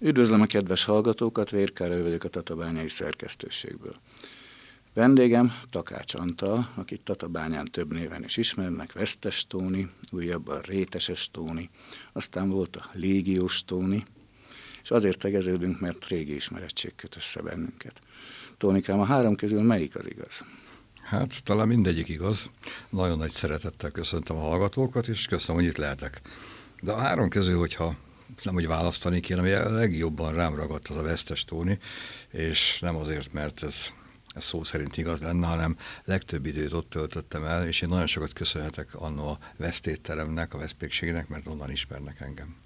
Üdvözlöm a kedves hallgatókat, Vérkára vagyok a Tatabányai szerkesztőségből. Vendégem Takács Antal, akit Tatabányán több néven is ismernek, Vesztes Tóni, újabban Réteses Tóni, aztán volt a Légiós Tóni, és azért tegeződünk, mert régi ismerettség köt össze bennünket. Tónikám, a három közül melyik az igaz? Hát talán mindegyik igaz. Nagyon nagy szeretettel köszöntöm a hallgatókat, és köszönöm, hogy itt lehetek. De a három közül, hogyha nem úgy választani kéne, ami a legjobban rám ragadt az a vesztes tóni, és nem azért, mert ez, ez szó szerint igaz lenne, hanem legtöbb időt ott töltöttem el, és én nagyon sokat köszönhetek annó a vesztétteremnek, a veszpékségnek, mert onnan ismernek engem.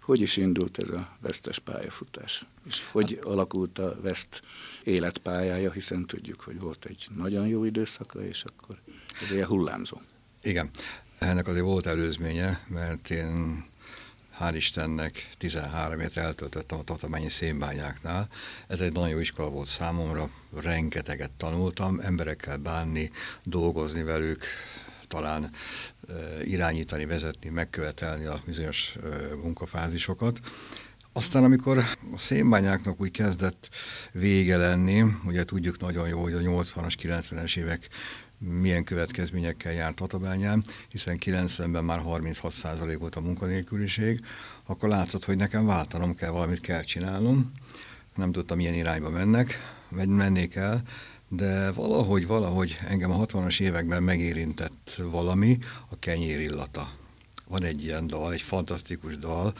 Hogy is indult ez a vesztes pályafutás? És hogy hát, alakult a veszt életpályája, hiszen tudjuk, hogy volt egy nagyon jó időszaka, és akkor ez ilyen hullámzó. Igen, ennek azért volt előzménye, mert én hál' Istennek 13 évet eltöltöttem a tatamányi szénbányáknál. Ez egy nagyon jó iskola volt számomra, rengeteget tanultam, emberekkel bánni, dolgozni velük, talán irányítani, vezetni, megkövetelni a bizonyos munkafázisokat. Aztán, amikor a szénbányáknak úgy kezdett vége lenni, ugye tudjuk nagyon jó, hogy a 80-as, 90-es évek milyen következményekkel járt Tatabányán, hiszen 90-ben már 36% volt a munkanélküliség, akkor látszott, hogy nekem váltanom kell, valamit kell csinálnom. Nem tudtam, milyen irányba mennek, vagy mennék el, de valahogy, valahogy engem a 60-as években megérintett valami, a kenyér illata. Van egy ilyen dal, egy fantasztikus dal,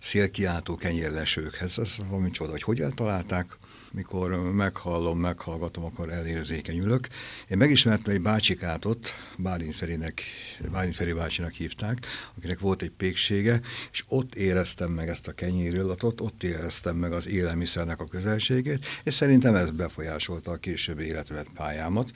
szélkiáltó kenyérlesőkhez. Ez valami csoda, hogy hogy eltalálták, mikor meghallom, meghallgatom, akkor elérzékenyülök. Én megismertem egy bácsikát ott, Bálint Feri bácsinak hívták, akinek volt egy péksége, és ott éreztem meg ezt a kenyérillatot, ott éreztem meg az élelmiszernek a közelségét, és szerintem ez befolyásolta a későbbi életvet pályámat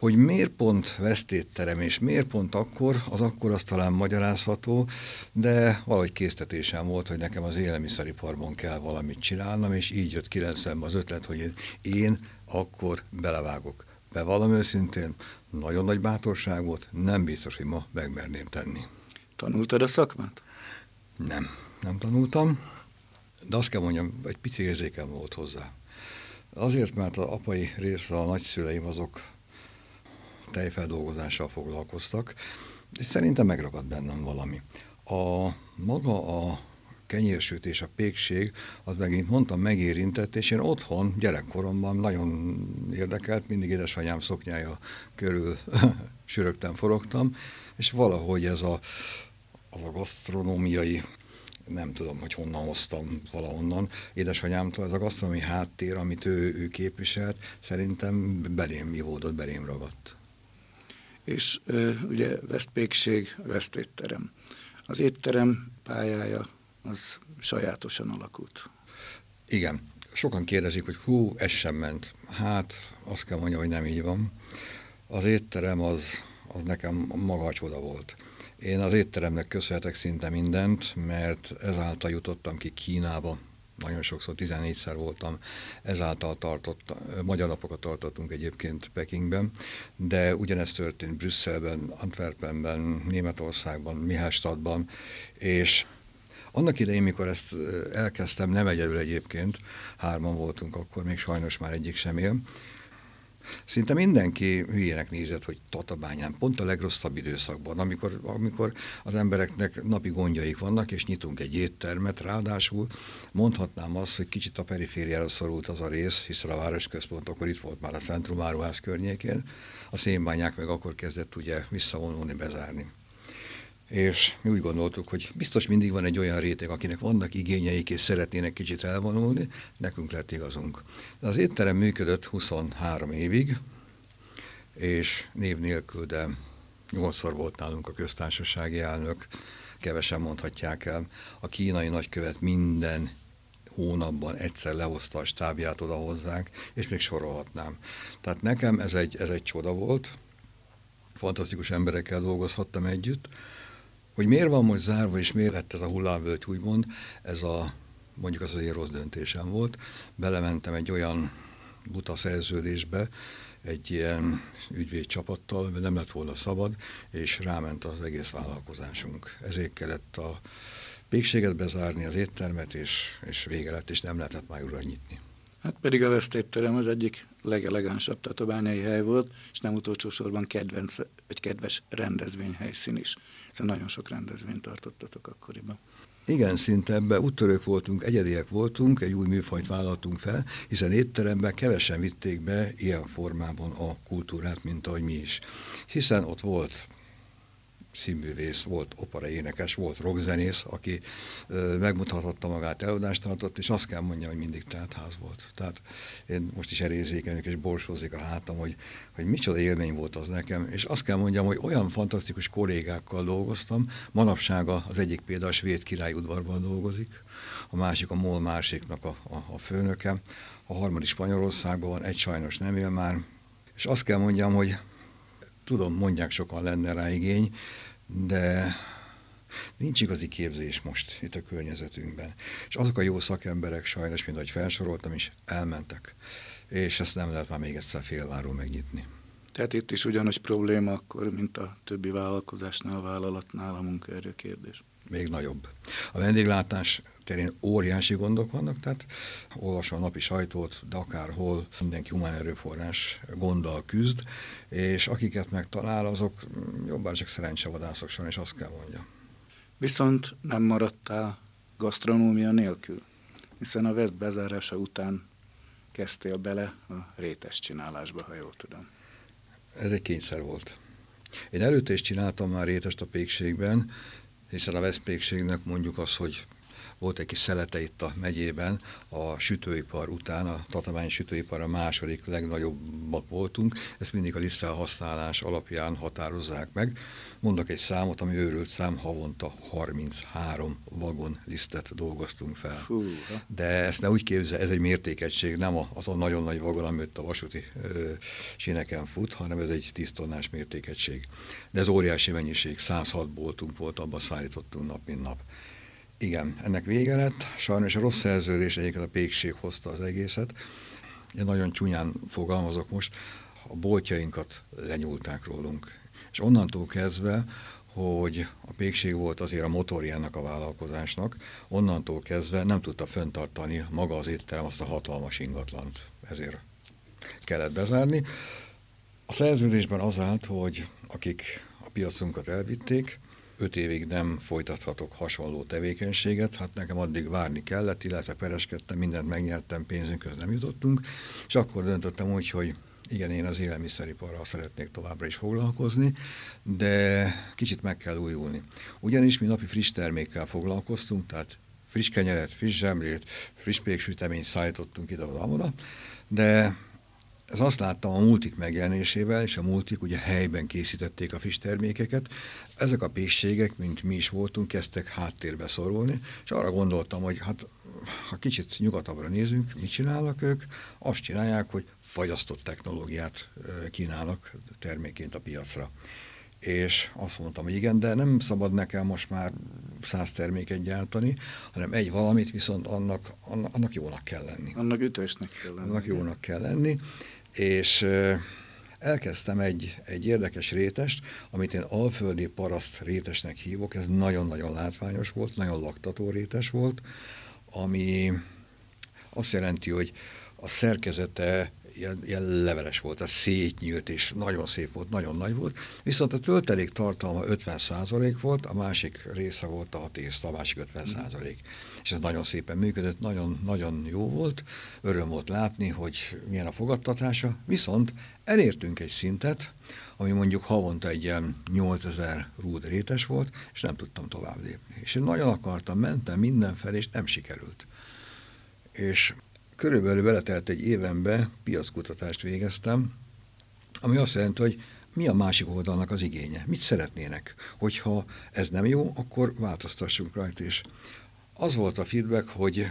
hogy miért pont vesztétterem, és miért pont akkor, az akkor az talán magyarázható, de valahogy késztetésem volt, hogy nekem az élelmiszeriparban kell valamit csinálnom, és így jött 90 az ötlet, hogy én, akkor belevágok. Bevallom őszintén, nagyon nagy bátorság volt, nem biztos, hogy ma megmerném tenni. Tanultad a szakmát? Nem, nem tanultam, de azt kell mondjam, egy pici érzékem volt hozzá. Azért, mert az apai része, a nagyszüleim azok tejfeldolgozással foglalkoztak, és szerintem megragad bennem valami. A maga a kenyérsütés, a pékség, az megint mondtam, megérintett, és én otthon, gyerekkoromban nagyon érdekelt, mindig édesanyám szoknyája körül sürögtem, forogtam, és valahogy ez a, az a gasztronómiai nem tudom, hogy honnan hoztam valahonnan. Édesanyámtól ez a gasztronómiai háttér, amit ő, ő képviselt, szerintem belém jódott, belém ragadt és ugye Vesztpékség, Vesztétterem. Az étterem pályája az sajátosan alakult. Igen. Sokan kérdezik, hogy hú, ez sem ment. Hát, azt kell mondjam, hogy nem így van. Az étterem az, az nekem maga a csoda volt. Én az étteremnek köszönhetek szinte mindent, mert ezáltal jutottam ki Kínába, nagyon sokszor 14-szer voltam, ezáltal tartott, magyar napokat tartottunk egyébként Pekingben, de ugyanezt történt Brüsszelben, Antwerpenben, Németországban, Mihálstadtban, és annak idején, mikor ezt elkezdtem, nem egyedül egyébként, hárman voltunk akkor, még sajnos már egyik sem él, Szinte mindenki hülyének nézett, hogy Tatabányán, pont a legrosszabb időszakban, amikor, amikor az embereknek napi gondjaik vannak, és nyitunk egy éttermet, ráadásul mondhatnám azt, hogy kicsit a perifériára szorult az a rész, hiszen a városközpont akkor itt volt már a Centrum Áruház környékén, a szénbányák meg akkor kezdett ugye visszavonulni, bezárni és mi úgy gondoltuk, hogy biztos mindig van egy olyan réteg, akinek vannak igényeik, és szeretnének kicsit elvonulni, nekünk lett igazunk. De az étterem működött 23 évig, és név nélkül, de nyolcszor volt nálunk a köztársasági elnök, kevesen mondhatják el. A kínai nagykövet minden hónapban egyszer lehozta a stábját oda hozzánk, és még sorolhatnám. Tehát nekem ez egy, ez egy csoda volt, fantasztikus emberekkel dolgozhattam együtt, hogy miért van most zárva, és miért lett ez a hullámvölgy, úgymond, ez a, mondjuk az azért rossz döntésem volt. Belementem egy olyan buta szerződésbe, egy ilyen ügyvédcsapattal, nem lett volna szabad, és ráment az egész vállalkozásunk. Ezért kellett a pékséget bezárni, az éttermet, és, és vége lett, és nem lehetett már újra nyitni. Hát pedig a vesztétterem az egyik legelegánsabb tatabányai hely volt, és nem utolsó sorban kedvenc, egy kedves rendezvényhelyszín is, hiszen nagyon sok rendezvényt tartottatok akkoriban. Igen, szinte ebbe úttörők voltunk, egyediek voltunk, egy új műfajt vállaltunk fel, hiszen étteremben kevesen vitték be ilyen formában a kultúrát, mint ahogy mi is. Hiszen ott volt színművész, volt opera énekes, volt rockzenész, aki megmutathatta magát, előadást tartott, és azt kell mondjam, hogy mindig teltház volt. Tehát én most is erézékenyek és borsozik a hátam, hogy, hogy micsoda élmény volt az nekem, és azt kell mondjam, hogy olyan fantasztikus kollégákkal dolgoztam, manapság az egyik például a svéd királyudvarban dolgozik, a másik a MOL másiknak a, a, a főnöke, a harmadik Spanyolországban van, egy sajnos nem él már, és azt kell mondjam, hogy tudom, mondják sokan lenne rá igény, de nincs igazi képzés most itt a környezetünkben. És azok a jó szakemberek sajnos, mint ahogy felsoroltam is, elmentek. És ezt nem lehet már még egyszer félváról megnyitni. Tehát itt is ugyanaz probléma akkor, mint a többi vállalkozásnál, a vállalatnál a munkaerő kérdés még nagyobb. A vendéglátás terén óriási gondok vannak, tehát olvasom a napi sajtót, de akárhol mindenki humán erőforrás gonddal küzd, és akiket megtalál, azok jobbá csak szerencsevadászok és azt kell mondja. Viszont nem maradtál gasztronómia nélkül, hiszen a West bezárása után kezdtél bele a rétes csinálásba, ha jól tudom. Ez egy kényszer volt. Én előtte is csináltam már rétest a pékségben, hiszen a veszpékségnek mondjuk az, hogy volt egy kis szelete itt a megyében, a sütőipar után, a tatabányi sütőipar a második legnagyobbak voltunk, ezt mindig a használás alapján határozzák meg. Mondok egy számot, ami őrült szám, havonta 33 vagon lisztet dolgoztunk fel. De ezt ne úgy képzel, ez egy mértékegység, nem az a nagyon nagy vagon, amit a vasúti ö, síneken fut, hanem ez egy 10 tonnás mértékegység. De ez óriási mennyiség, 106 boltunk volt, abban szállítottunk nap, mint nap. Igen, ennek vége lett. Sajnos a rossz szerződés egyébként a pékség hozta az egészet. Én nagyon csúnyán fogalmazok most, a boltjainkat lenyúlták rólunk. És onnantól kezdve, hogy a pékség volt azért a motorjának a vállalkozásnak, onnantól kezdve nem tudta föntartani maga az étterem azt a hatalmas ingatlant. Ezért kellett bezárni. A szerződésben az állt, hogy akik a piacunkat elvitték, öt évig nem folytathatok hasonló tevékenységet, hát nekem addig várni kellett, illetve pereskedtem, mindent megnyertem, pénzünkhöz nem jutottunk, és akkor döntöttem úgy, hogy igen, én az élelmiszeriparral szeretnék továbbra is foglalkozni, de kicsit meg kell újulni. Ugyanis mi napi friss termékkel foglalkoztunk, tehát friss kenyeret, friss zsemlét, friss péksüteményt szállítottunk ide-oda, de ez azt láttam a multik megjelenésével, és a multik ugye helyben készítették a friss termékeket. Ezek a pékségek, mint mi is voltunk, kezdtek háttérbe szorulni, és arra gondoltam, hogy hát ha kicsit nyugatabbra nézünk, mit csinálnak ők? Azt csinálják, hogy fagyasztott technológiát kínálnak terméként a piacra. És azt mondtam, hogy igen, de nem szabad nekem most már száz terméket gyártani, hanem egy valamit viszont annak, annak jónak kell lenni. Annak ütősnek kell lenni. Annak jónak kell lenni és elkezdtem egy, egy érdekes rétest, amit én alföldi paraszt rétesnek hívok, ez nagyon-nagyon látványos volt, nagyon laktató rétes volt, ami azt jelenti, hogy a szerkezete ilyen, ilyen leveles volt, az szétnyílt, és nagyon szép volt, nagyon nagy volt. Viszont a töltelék tartalma 50% volt, a másik része volt a tészta, a másik 50%. Mm és ez nagyon szépen működött, nagyon, nagyon jó volt, öröm volt látni, hogy milyen a fogadtatása, viszont elértünk egy szintet, ami mondjuk havonta egy ilyen 8000 rúd rétes volt, és nem tudtam tovább lépni. És én nagyon akartam, mentem mindenfelé, és nem sikerült. És körülbelül beletelt egy évenbe, piackutatást végeztem, ami azt jelenti, hogy mi a másik oldalnak az igénye, mit szeretnének. Hogyha ez nem jó, akkor változtassunk rajta, és az volt a feedback, hogy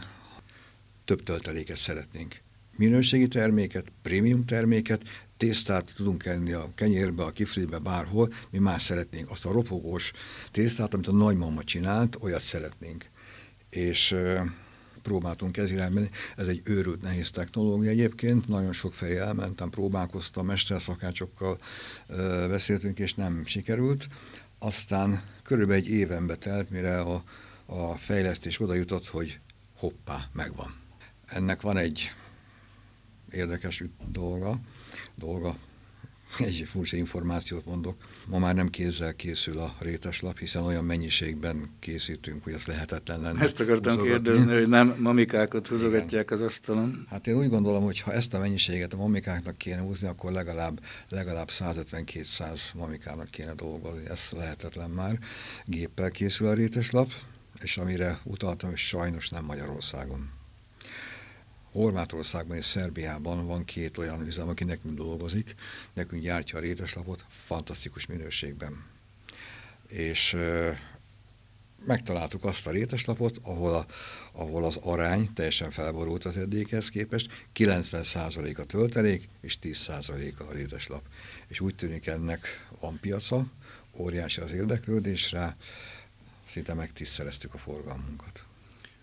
több tölteléket szeretnénk. Minőségi terméket, prémium terméket, tésztát tudunk enni a kenyérbe, a kiflibe, bárhol, mi más szeretnénk. Azt a ropogós tésztát, amit a nagymama csinált, olyat szeretnénk. És próbáltunk ez irányba. Ez egy őrült nehéz technológia egyébként, nagyon sok felé elmentem, próbálkoztam, mesterszakácsokkal uh, beszéltünk, és nem sikerült. Aztán körülbelül egy éven betelt, mire a a fejlesztés oda jutott, hogy hoppá, megvan. Ennek van egy érdekes dolga, dolga, egy furcsa információt mondok. Ma már nem kézzel készül a réteslap, hiszen olyan mennyiségben készítünk, hogy ez lehetetlen lenne. Ezt akartam húzogatni. kérdezni, hogy nem mamikákat húzogatják az asztalon. Hát én úgy gondolom, hogy ha ezt a mennyiséget a mamikáknak kéne húzni, akkor legalább, legalább 150-200 mamikának kéne dolgozni. Ez lehetetlen már. Géppel készül a réteslap, és amire utaltam, hogy sajnos nem Magyarországon. Horvátországban és Szerbiában van két olyan üzem, aki nekünk dolgozik, nekünk gyártja a réteslapot fantasztikus minőségben. És megtaláltuk azt a réteslapot, ahol, a, ahol az arány teljesen felborult az eddigihez képest, 90% a töltelék és 10% a réteslap. És úgy tűnik ennek van piaca, óriási az érdeklődés rá, szinte megtiszteleztük a forgalmunkat.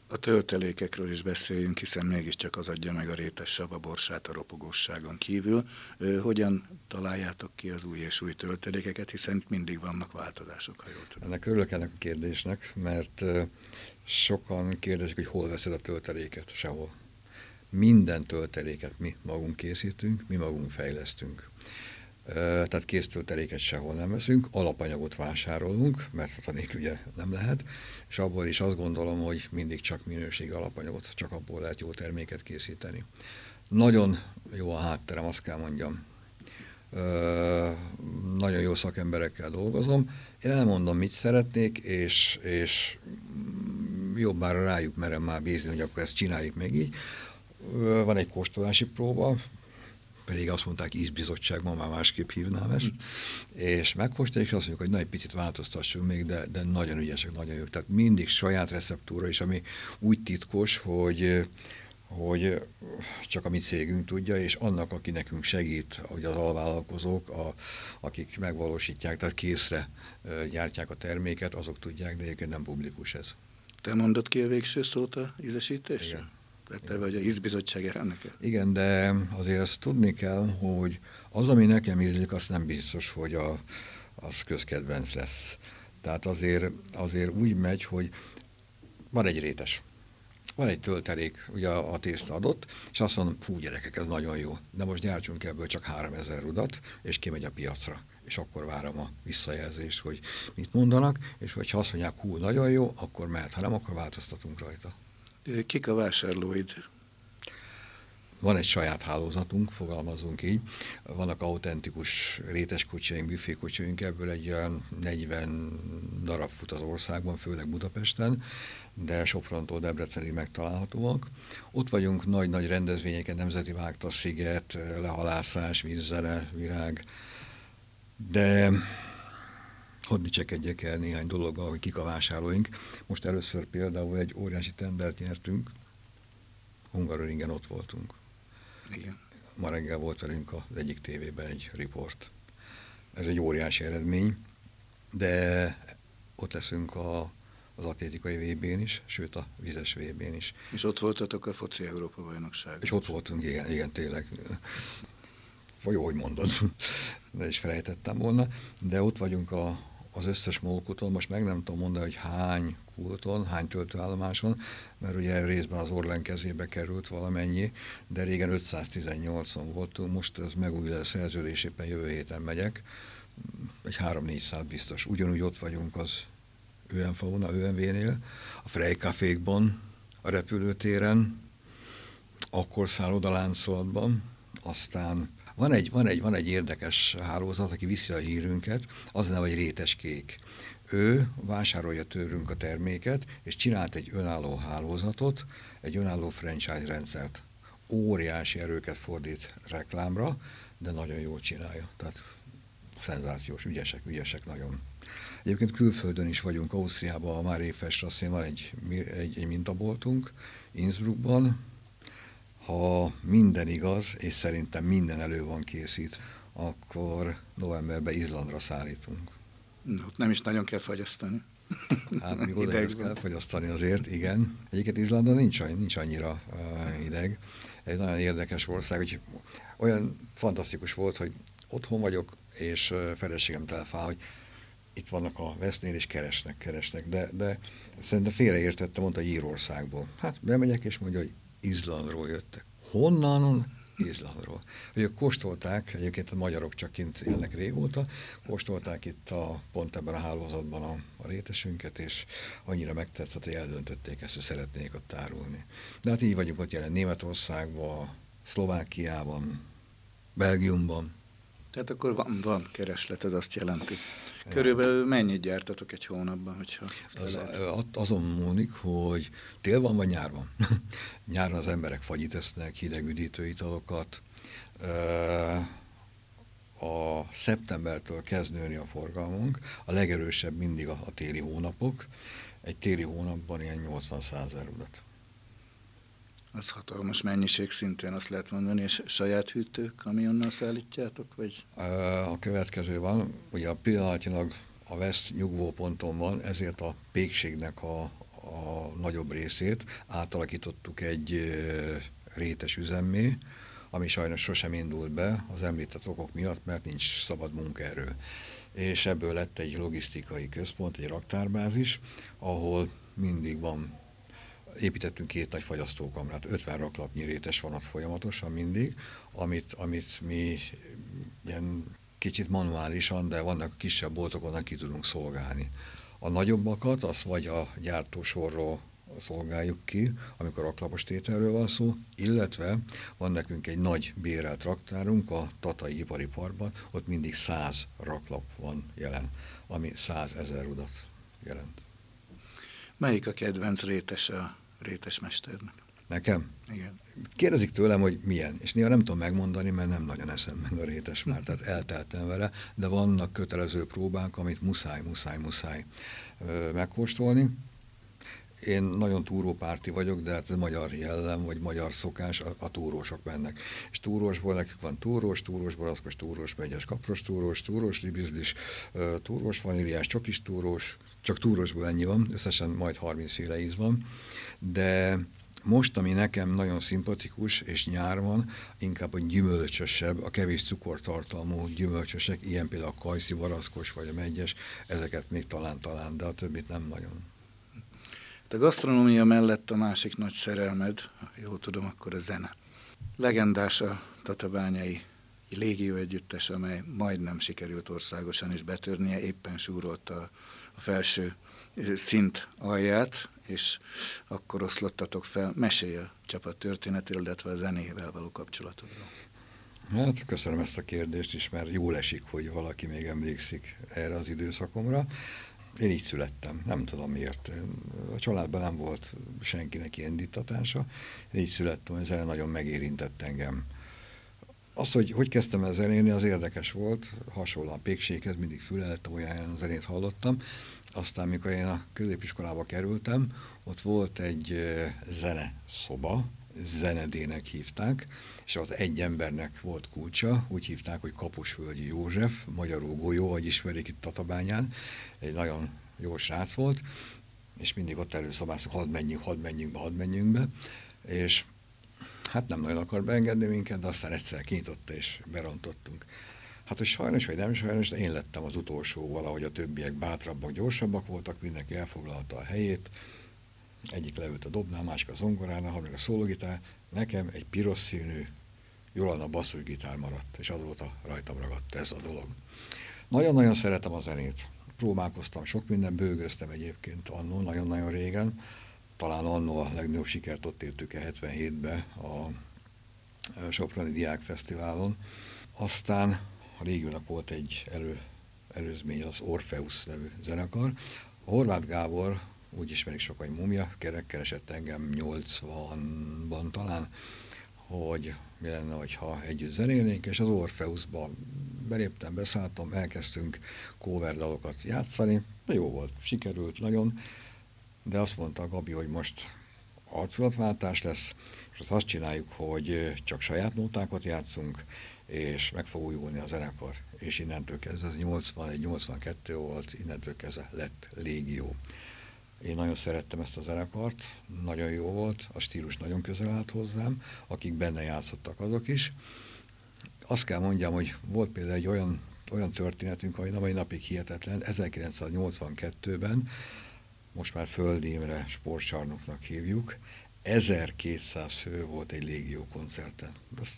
A töltelékekről is beszéljünk, hiszen mégiscsak az adja meg a rétes sava borsát a ropogóságon kívül. Hogyan találjátok ki az új és új töltelékeket, hiszen mindig vannak változások, ha jól tudom. Ennek örülök ennek a kérdésnek, mert sokan kérdezik, hogy hol veszed a tölteléket, sehol. Minden tölteléket mi magunk készítünk, mi magunk fejlesztünk tehát késztölteléket sehol nem veszünk, alapanyagot vásárolunk, mert a ugye nem lehet, és abból is azt gondolom, hogy mindig csak minőségi alapanyagot, csak abból lehet jó terméket készíteni. Nagyon jó a hátterem, azt kell mondjam. nagyon jó szakemberekkel dolgozom. Én elmondom, mit szeretnék, és, és jobbára rájuk merem már bízni, hogy akkor ezt csináljuk még így. Van egy kóstolási próba, pedig azt mondták, ízbizottság, ma már másképp hívnám ezt, mm. és megkóstolják, és azt mondjuk, hogy na, egy picit változtassunk még, de, de nagyon ügyesek, nagyon jók. Tehát mindig saját receptúra, és ami úgy titkos, hogy hogy csak a mi cégünk tudja, és annak, aki nekünk segít, hogy az alvállalkozók, a, akik megvalósítják, tehát készre gyártják a terméket, azok tudják, de egyébként nem publikus ez. Te mondod ki a végső szót a ízesítésre? Igen vette, vagy a ízbizottság elnöke. Igen, de azért ezt tudni kell, hogy az, ami nekem ízlik, azt nem biztos, hogy a, az közkedvenc lesz. Tehát azért, azért úgy megy, hogy van egy rétes, van egy töltelék, ugye a, a tészta adott, és azt mondom, fú gyerekek, ez nagyon jó, de most gyártsunk ebből csak 3000 rudat, és kimegy a piacra. És akkor várom a visszajelzést, hogy mit mondanak, és hogyha azt mondják, hú, nagyon jó, akkor mehet, ha nem, akkor változtatunk rajta. Kik a vásárlóid? Van egy saját hálózatunk, fogalmazunk így. Vannak autentikus réteskocsiaink, büfékocsiaink, ebből egy olyan 40 darab fut az országban, főleg Budapesten, de Soprontól Debrecenig megtalálhatóak. Ott vagyunk nagy-nagy rendezvényeken, Nemzeti Vágta, Sziget, lehalászás, vízzele, virág, de hadd dicsekedjek el néhány dologgal, hogy kik a vásárlóink. Most először például egy óriási tendert nyertünk, Hungaroringen ott voltunk. Igen. Ma reggel volt velünk az egyik tévében egy riport. Ez egy óriási eredmény, de ott leszünk a, az atlétikai VB-n is, sőt a vizes VB-n is. És ott voltatok a foci Európa bajnokság. És ott voltunk, igen, igen, tényleg. Vagy jó, hogy mondod, de is felejtettem volna. De ott vagyunk a, az összes mókuton, most meg nem tudom mondani, hogy hány kulton, hány töltőállomáson, mert ugye részben az Orlen kezébe került valamennyi, de régen 518-on voltunk, most ez megújul a szerződés, éppen jövő héten megyek, egy 3-400 biztos. Ugyanúgy ott vagyunk az ÖNFO-na, ÖNV-nél, a Frejkafékban, a repülőtéren, akkor szállodaláncolatban, aztán van egy, van, egy, van egy érdekes hálózat, aki viszi a hírünket, az neve, hogy rétes kék. Ő vásárolja tőlünk a terméket, és csinált egy önálló hálózatot, egy önálló franchise rendszert. Óriási erőket fordít reklámra, de nagyon jól csinálja. Tehát szenzációs, ügyesek, ügyesek nagyon. Egyébként külföldön is vagyunk, Ausztriában, a Mári Festrasszén van egy, egy, egy mintaboltunk, Innsbruckban, ha minden igaz, és szerintem minden elő van készít, akkor novemberben Izlandra szállítunk. No, nem is nagyon kell fagyasztani. Hát még oda kell fagyasztani azért, igen. Egyébként Izlandon nincs, nincs annyira uh, ideg. Egy nagyon érdekes ország, hogy olyan fantasztikus volt, hogy otthon vagyok, és feleségem telefál, hogy itt vannak a vesznél, és keresnek, keresnek, de, de szerintem félreértettem, mondta Írországból. Hát bemegyek, és mondja, hogy Izlandról jöttek. Honnan? Izlandról. Ugye kóstolták, egyébként a magyarok csak kint élnek régóta, kóstolták itt a, pont ebben a hálózatban a, a rétesünket, és annyira megtetszett, hogy eldöntötték ezt, hogy szeretnék ott árulni. De hát így vagyunk ott jelen Németországban, Szlovákiában, Belgiumban. Tehát akkor van, van kereslet, ez azt jelenti. Körülbelül mennyit gyártatok egy hónapban, hogyha az, azon múlik, hogy tél van vagy nyár van. Nyáron az emberek fagyit esznek, hideg üdítő italokat. A szeptembertől kezd nőni a forgalmunk, a legerősebb mindig a, a téli hónapok. Egy téli hónapban ilyen 80 százer udat. Az hatalmas mennyiség szintén azt lehet mondani, és saját hűtők, amionnal szállítjátok? Vagy? A következő van, ugye a pillanatnyilag a West nyugvóponton van, ezért a pékségnek a, a nagyobb részét átalakítottuk egy rétes üzemmé, ami sajnos sosem indult be az említett okok miatt, mert nincs szabad munkaerő. És ebből lett egy logisztikai központ, egy raktárbázis, ahol mindig van építettünk két nagy fagyasztókamrát, 50 raklapnyi rétes van ott folyamatosan mindig, amit, amit mi ilyen kicsit manuálisan, de vannak kisebb boltok, onnan ki tudunk szolgálni. A nagyobbakat, azt vagy a gyártósorról szolgáljuk ki, amikor raklapos tételről van szó, illetve van nekünk egy nagy bérelt raktárunk a Tatai Ipari Parkban, ott mindig 100 raklap van jelen, ami 100 ezer udat jelent. Melyik a kedvenc rétes a rétesmesternek. Nekem? Igen. Kérdezik tőlem, hogy milyen, és néha nem tudom megmondani, mert nem nagyon meg a rétes már, tehát elteltem vele, de vannak kötelező próbák, amit muszáj, muszáj, muszáj megkóstolni. Én nagyon túrópárti vagyok, de hát magyar jellem, vagy magyar szokás, a, a túrósok mennek. És túrósból nekik van túrós, túrós barackos, túrós megyes, kapros túrós, túrós libizdis, túrós vaníliás, csokis túrós, csak túrosból ennyi van, összesen majd 30 féle íz van, de most, ami nekem nagyon szimpatikus, és nyár van, inkább a gyümölcsösebb, a kevés cukortartalmú gyümölcsösek, ilyen például a kajszi, varaszkos vagy a megyes, ezeket még talán-talán, de a többit nem nagyon. A gasztronómia mellett a másik nagy szerelmed, jól tudom, akkor a zene. Legendás a tatabányai légió együttes, amely majdnem sikerült országosan is betörnie, éppen súrolt a a felső szint alját, és akkor oszlottatok fel. Mesélj a csapat történetéről, illetve a zenével való kapcsolatodról. Hát köszönöm ezt a kérdést is, mert jól esik, hogy valaki még emlékszik erre az időszakomra. Én így születtem, nem tudom miért. A családban nem volt senkinek ilyen indítatása. Én így születtem, ez nagyon megérintett engem. Az, hogy hogy kezdtem el zenélni, az érdekes volt, hasonló a pékséghez, mindig füleltem, olyan zenét hallottam. Aztán, mikor én a középiskolába kerültem, ott volt egy zene szoba, zenedének hívták, és az egy embernek volt kulcsa, úgy hívták, hogy Kapusvölgyi József, magyarul golyó, vagy ismerik itt Tatabányán, egy nagyon jó srác volt, és mindig ott előszabászok, hadd menjünk, hadd menjünk be, hadd menjünk be, és hát nem nagyon akar beengedni minket, de aztán egyszer kinyitotta és berontottunk. Hát, hogy sajnos vagy nem sajnos, de én lettem az utolsó valahogy a többiek bátrabbak, gyorsabbak voltak, mindenki elfoglalta a helyét, egyik leült a dobnál, másik a zongoránál, harmadik a szólógitár, nekem egy piros színű Jolana basszusgitár maradt, és azóta rajtam ragadt ez a dolog. Nagyon-nagyon szeretem a zenét. Próbálkoztam, sok minden bőgöztem egyébként annó, nagyon-nagyon régen talán annó a legnagyobb sikert ott értük el 77-be a Soproni Diák Fesztiválon. Aztán a régiónak volt egy elő, előzmény, az Orpheus nevű zenekar. A Horváth Gábor, úgy ismerik sokan, Mumia, kerek keresett engem 80-ban talán, hogy mi lenne, ha együtt zenélnénk, és az Orpheusba beléptem, beszálltam, elkezdtünk cover játszani, jó volt, sikerült nagyon, de azt mondta a Gabi, hogy most arculatváltás lesz, és azt, azt csináljuk, hogy csak saját nótákat játszunk, és meg fog újulni a zenekar. És innentől kezdve, ez 81-82 volt, innentől kezdve lett légió. Én nagyon szerettem ezt a zenekart, nagyon jó volt, a stílus nagyon közel állt hozzám, akik benne játszottak azok is. Azt kell mondjam, hogy volt például egy olyan olyan történetünk, ami a mai napig hihetetlen. 1982-ben, most már Földémre sportcsarnoknak hívjuk, 1200 fő volt egy légió koncerten. Ez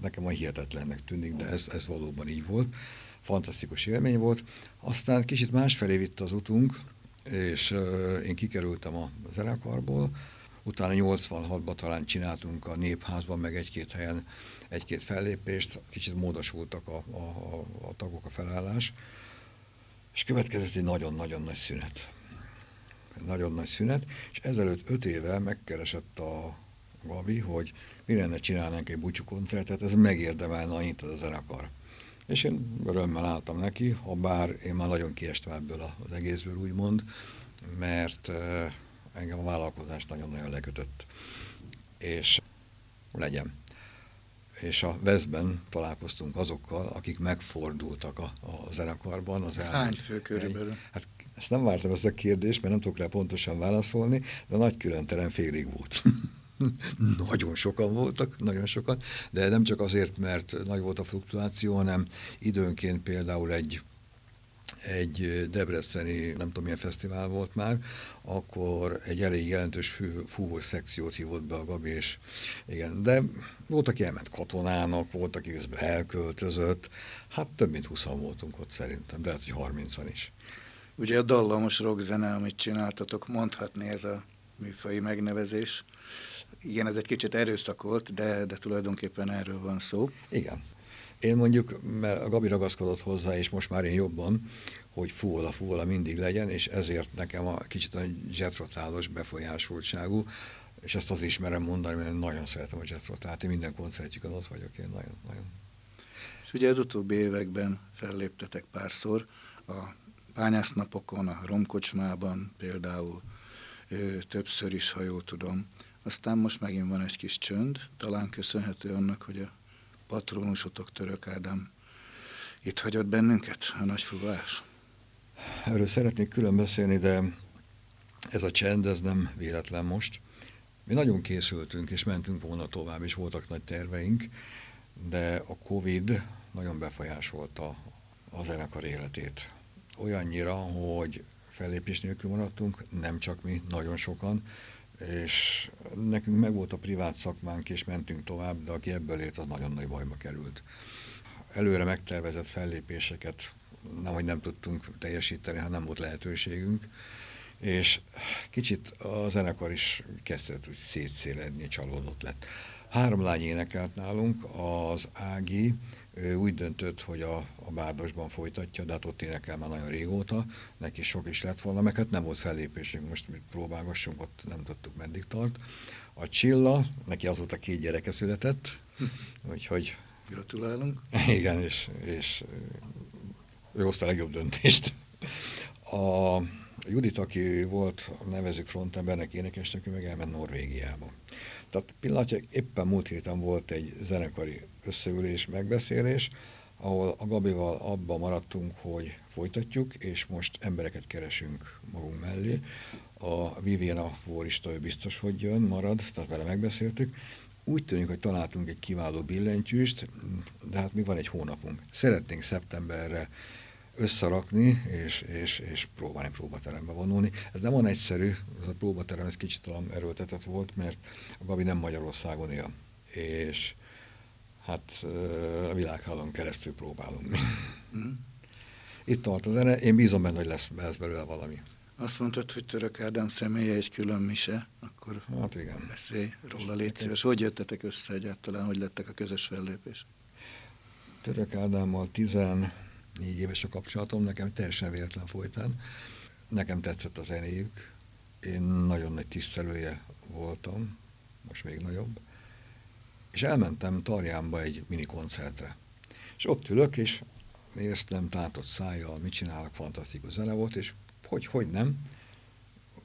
nekem a hihetetlennek tűnik, de ez, ez valóban így volt. Fantasztikus élmény volt. Aztán kicsit másfelé vitt az utunk, és uh, én kikerültem a zenekarból, utána 86-ban talán csináltunk a Népházban, meg egy-két helyen egy-két fellépést, kicsit módosultak a, a, a, a tagok, a felállás, és következett egy nagyon-nagyon nagy szünet. Nagyon nagy szünet, és ezelőtt öt éve megkeresett a Gabi, hogy mi lenne csinálnánk egy búcsú koncertet, ez megérdemelne annyit az zenekar. És én örömmel álltam neki, ha bár én már nagyon kiestem ebből az egészből úgymond, mert engem a vállalkozás nagyon-nagyon lekötött. És legyen. És a Veszben találkoztunk azokkal, akik megfordultak a, a zenekarban. Az Ez hány fő körülbelül? Hát ezt nem vártam ezt a kérdést, mert nem tudok rá pontosan válaszolni, de nagy különterem félig volt. nagyon sokan voltak, nagyon sokan, de nem csak azért, mert nagy volt a fluktuáció, hanem időnként például egy egy debreceni, nem tudom milyen fesztivál volt már, akkor egy elég jelentős fúvós szekciót hívott be a Gabi, és igen, de volt, aki elment katonának, volt, aki közben elköltözött, hát több mint 20 voltunk ott szerintem, de lehet, hogy 30 is. Ugye a dallamos rockzene, amit csináltatok, mondhatni ez a műfai megnevezés. Igen, ez egy kicsit erőszakolt, de, de tulajdonképpen erről van szó. Igen. Én mondjuk, mert a Gabi ragaszkodott hozzá, és most már én jobban, hogy fúvola, fúvola mindig legyen, és ezért nekem a kicsit a jetrotálos befolyásoltságú, és ezt az ismerem mondani, mert nagyon szeretem a jetrotát, én minden koncertjükön ott vagyok, én nagyon, nagyon. És ugye az utóbbi években felléptetek párszor, a bányásznapokon, a romkocsmában például, ö, többször is, ha jól tudom. Aztán most megint van egy kis csönd, talán köszönhető annak, hogy a patronusotok Török Ádám itt hagyott bennünket, a nagy fuvás? Erről szeretnék külön beszélni, de ez a csend, ez nem véletlen most. Mi nagyon készültünk, és mentünk volna tovább, és voltak nagy terveink, de a Covid nagyon befolyásolta a zenekar életét. Olyannyira, hogy fellépés nélkül maradtunk, nem csak mi, nagyon sokan, és nekünk megvolt a privát szakmánk, és mentünk tovább, de aki ebből ért, az nagyon nagy bajba került. Előre megtervezett fellépéseket nem, hogy nem tudtunk teljesíteni, ha nem volt lehetőségünk, és kicsit a zenekar is kezdett hogy szétszéledni, csalódott lett. Három lány énekelt nálunk, az Ági ő úgy döntött, hogy a, a Bárdosban folytatja, de hát ott énekel már nagyon régóta, neki sok is lett volna, meg hát nem volt fellépésünk, most mi próbálgassunk, ott nem tudtuk meddig tart. A Csilla, neki azóta két gyereke született, úgyhogy... Gratulálunk. Igen, és, és ő hozta a legjobb döntést. A Judit, aki volt nevezük frontembernek, énekesnek, ő meg elment Norvégiába. Tehát pillanatja, éppen múlt héten volt egy zenekari összeülés, megbeszélés, ahol a Gabival abban maradtunk, hogy folytatjuk, és most embereket keresünk magunk mellé. A Viviana Vorista, ő biztos, hogy jön, marad, tehát vele megbeszéltük. Úgy tűnik, hogy találtunk egy kiváló billentyűst, de hát mi van egy hónapunk. Szeretnénk szeptemberre összerakni, és, és, és próbálni próbaterembe vonulni. Ez nem van egyszerű, ez a próbaterem, ez kicsit talán erőltetett volt, mert a Gabi nem Magyarországon él, és hát a világhálón keresztül próbálunk mi. Mm. Itt tart a zene, én bízom benne, hogy lesz, lesz belőle valami. Azt mondtad, hogy Török Ádám személye egy külön mise, akkor hát igen. beszélj róla, légy szíves. Hogy jöttetek össze egyáltalán, hogy lettek a közös fellépés? Török Ádámmal 10 négy éves a kapcsolatom, nekem teljesen véletlen folytán. Nekem tetszett a zenéjük, én nagyon nagy tisztelője voltam, most még nagyobb, és elmentem Tarjánba egy mini koncertre. És ott ülök, és néztem tátott szájjal, mit csinálnak, fantasztikus zene volt, és hogy, hogy nem,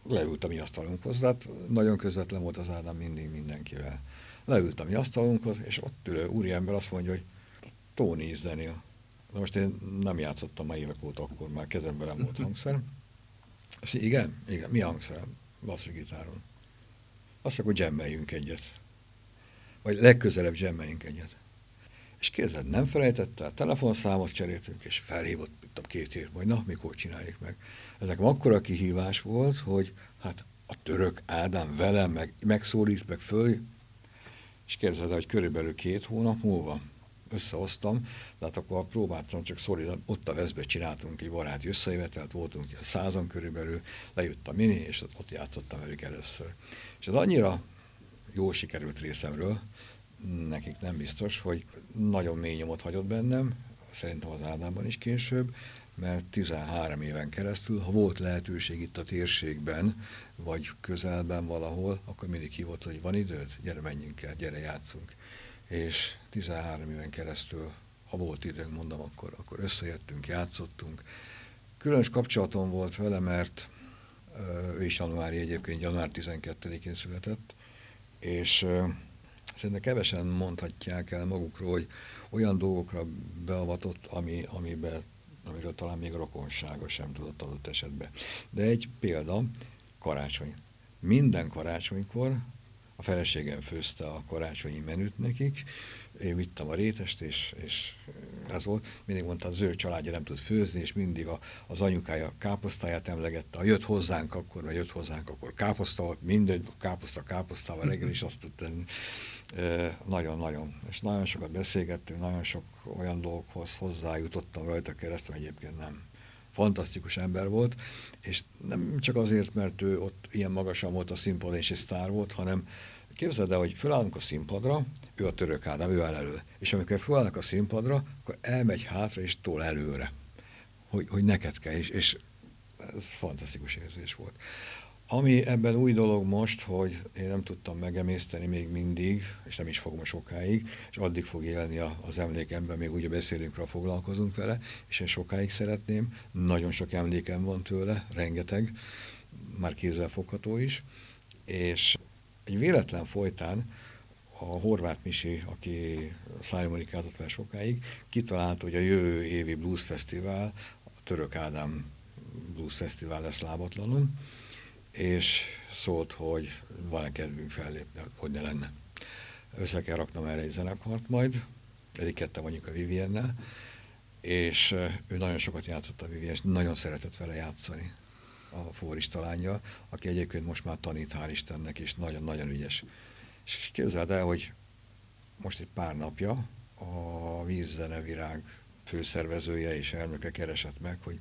leült a mi asztalunkhoz, hát nagyon közvetlen volt az Ádám mindig mindenkivel. Leült a mi asztalunkhoz, és ott ülő úriember azt mondja, hogy Tóni is zenél. Na most én nem játszottam már évek óta, akkor már kezemben nem volt hangszer. Azt mondja, igen, igen, mi hangszer? Basszusgitáron. Azt hogy gemmeljünk egyet. Vagy legközelebb gemmeljünk egyet. És képzeld, nem felejtette, a telefonszámot cseréltünk, és felhívott a két év, majd na, mikor csináljuk meg. Ezek akkora kihívás volt, hogy hát a török Ádám velem meg, megszólít, meg föl, és képzeld, hogy körülbelül két hónap múlva összehoztam, de hát akkor próbáltam csak szolidan, ott a Veszbe csináltunk egy baráti összejövetelt, voltunk százan körülbelül, lejött a mini, és ott játszottam velük először. És ez annyira jól sikerült részemről, nekik nem biztos, hogy nagyon mély nyomot hagyott bennem, szerintem az Ádámban is később, mert 13 éven keresztül, ha volt lehetőség itt a térségben, vagy közelben valahol, akkor mindig hívott, hogy van időd, gyere menjünk el, gyere játszunk. És 13 éven keresztül, ha volt időnk, mondom, akkor, akkor összejöttünk, játszottunk. Különös kapcsolatom volt vele, mert ő is januári egyébként, január 12-én született, és szerintem kevesen mondhatják el magukról, hogy olyan dolgokra beavatott, ami, amiben, amiről talán még rokonsága sem tudott adott esetben. De egy példa, karácsony. Minden karácsonykor a feleségem főzte a karácsonyi menüt nekik, én vittem a rétest, és, és ez volt. Mindig mondta, a zöld családja nem tud főzni, és mindig a, az anyukája káposztáját emlegette. Ha jött hozzánk akkor, vagy jött hozzánk akkor káposzta volt, mindegy, káposzta káposztával reggel is azt tudtam. Nagyon-nagyon. És nagyon sokat beszélgettünk, nagyon sok olyan dolgokhoz hozzájutottam rajta keresztül, egyébként nem fantasztikus ember volt, és nem csak azért, mert ő ott ilyen magasan volt a színpadon, és egy sztár volt, hanem képzeld el, hogy felállunk a színpadra, ő a török Ádám, ő áll elő. És amikor felállnak a színpadra, akkor elmegy hátra és tol előre, hogy, hogy neked kell, és, és ez fantasztikus érzés volt. Ami ebben új dolog most, hogy én nem tudtam megemészteni még mindig, és nem is fogom sokáig, és addig fog élni az emlékemben, még ugye beszélünk rá, foglalkozunk vele, és én sokáig szeretném. Nagyon sok emlékem van tőle, rengeteg, már kézzelfogható is, és egy véletlen folytán a Horváth Misi, aki szájmonikázott vele sokáig, kitalálta, hogy a jövő évi Blues Fesztivál, a Török Ádám Blues Fesztivál lesz lábatlanon, és szólt, hogy van-e kedvünk fellépni, hogy ne lenne. Össze kell raknom erre egy zenekart majd, eddig ketten vagyunk a Viviennel, és ő nagyon sokat játszott a Vivien, és nagyon szeretett vele játszani a Fórista lánya, aki egyébként most már tanít, hál' Istennek, és nagyon-nagyon ügyes. És képzeld el, hogy most egy pár napja a Vízzenevirág főszervezője és elnöke keresett meg, hogy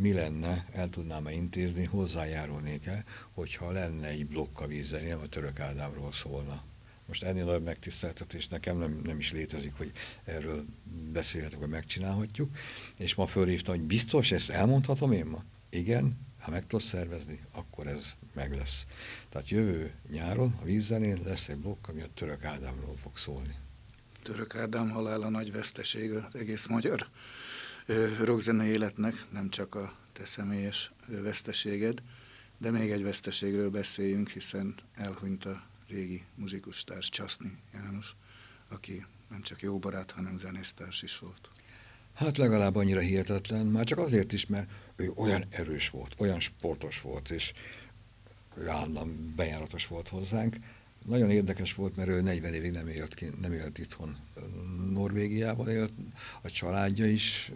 mi lenne, el tudnám-e intézni, hozzájárulnék-e, hogyha lenne egy blokk a vízzeném, a török Ádámról szólna. Most ennél nagyobb megtiszteltetés nekem nem, nem is létezik, hogy erről beszélhetünk, vagy megcsinálhatjuk. És ma fölhívtam, hogy biztos, ezt elmondhatom én ma? Igen, ha meg tudsz szervezni, akkor ez meg lesz. Tehát jövő nyáron a vízzenén lesz egy blokk, ami a török Ádámról fog szólni. Török Ádám halála nagy veszteség az egész magyar rockzene életnek, nem csak a te személyes veszteséged, de még egy veszteségről beszéljünk, hiszen elhunyt a régi muzsikustárs Csaszni János, aki nem csak jó barát, hanem zenésztárs is volt. Hát legalább annyira hihetetlen, már csak azért is, mert ő olyan erős volt, olyan sportos volt, és ő állandóan bejáratos volt hozzánk. Nagyon érdekes volt, mert ő 40 évig nem élt, ki, nem élt itthon. Norvégiában élt, a családja is,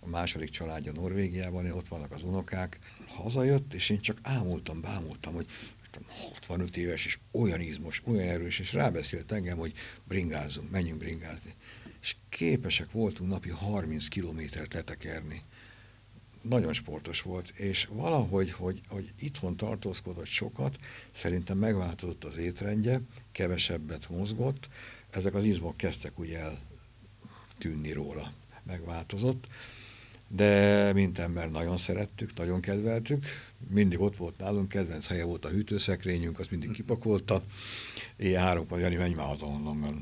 a második családja Norvégiában, ott vannak az unokák. Hazajött, és én csak ámultam, bámultam, hogy 65 éves, és olyan izmos, olyan erős, és rábeszélt engem, hogy bringázunk, menjünk bringázni. És képesek voltunk napi 30 kilométert letekerni nagyon sportos volt, és valahogy, hogy, hogy itthon tartózkodott sokat, szerintem megváltozott az étrendje, kevesebbet mozgott, ezek az izmok kezdtek úgy eltűnni róla, megváltozott, de mint ember nagyon szerettük, nagyon kedveltük, mindig ott volt nálunk, kedvenc helye volt a hűtőszekrényünk, azt mindig kipakolta, én háromkor, Jani, menj már haza, mert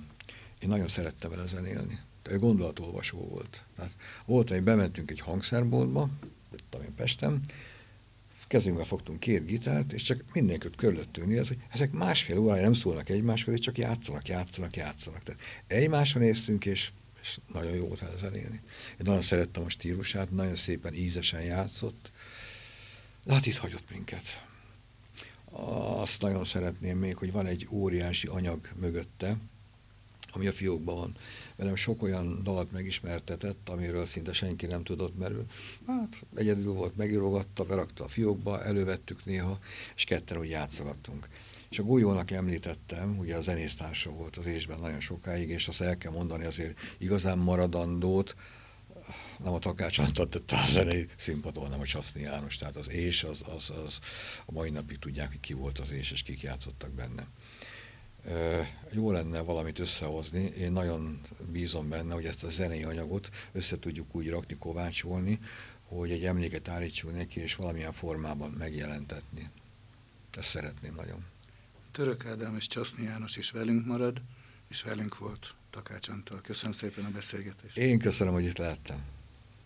én nagyon szerettem vele zenélni. Gondolatolvasó volt. Tehát volt, hogy bementünk egy hangszerboltba, tudom én Pestem, kezünkbe fogtunk két gitárt, és csak mindenkit körülöttünk néz, hogy ezek másfél órája nem szólnak egymáshoz, és csak játszanak, játszanak, játszanak. Tehát egymásra néztünk, és, és nagyon jó volt elzenélni. Én nagyon szerettem a stílusát, nagyon szépen ízesen játszott, de hát itt hagyott minket. Azt nagyon szeretném még, hogy van egy óriási anyag mögötte, ami a fiókban van. Velem sok olyan dalat megismertetett, amiről szinte senki nem tudott, mert hát egyedül volt, megírogatta, berakta a fiókba, elővettük néha, és ketten úgy játszogattunk. És a Golyónak említettem, ugye a zenésztársa volt az ésben nagyon sokáig, és azt el kell mondani azért igazán maradandót, nem a Takács Antal tette a zenei színpadon, hanem a Csaszni János. Tehát az és, az, az, az a mai napig tudják, hogy ki volt az és, és kik játszottak benne. Jó lenne valamit összehozni. Én nagyon bízom benne, hogy ezt a zenei anyagot össze tudjuk úgy rakni, kovácsolni, hogy egy emléket állítsunk neki, és valamilyen formában megjelentetni. Ezt szeretném nagyon. Török Ádám és Csaszni János is velünk marad, és velünk volt Takács Antal. Köszönöm szépen a beszélgetést. Én köszönöm, hogy itt lehettem.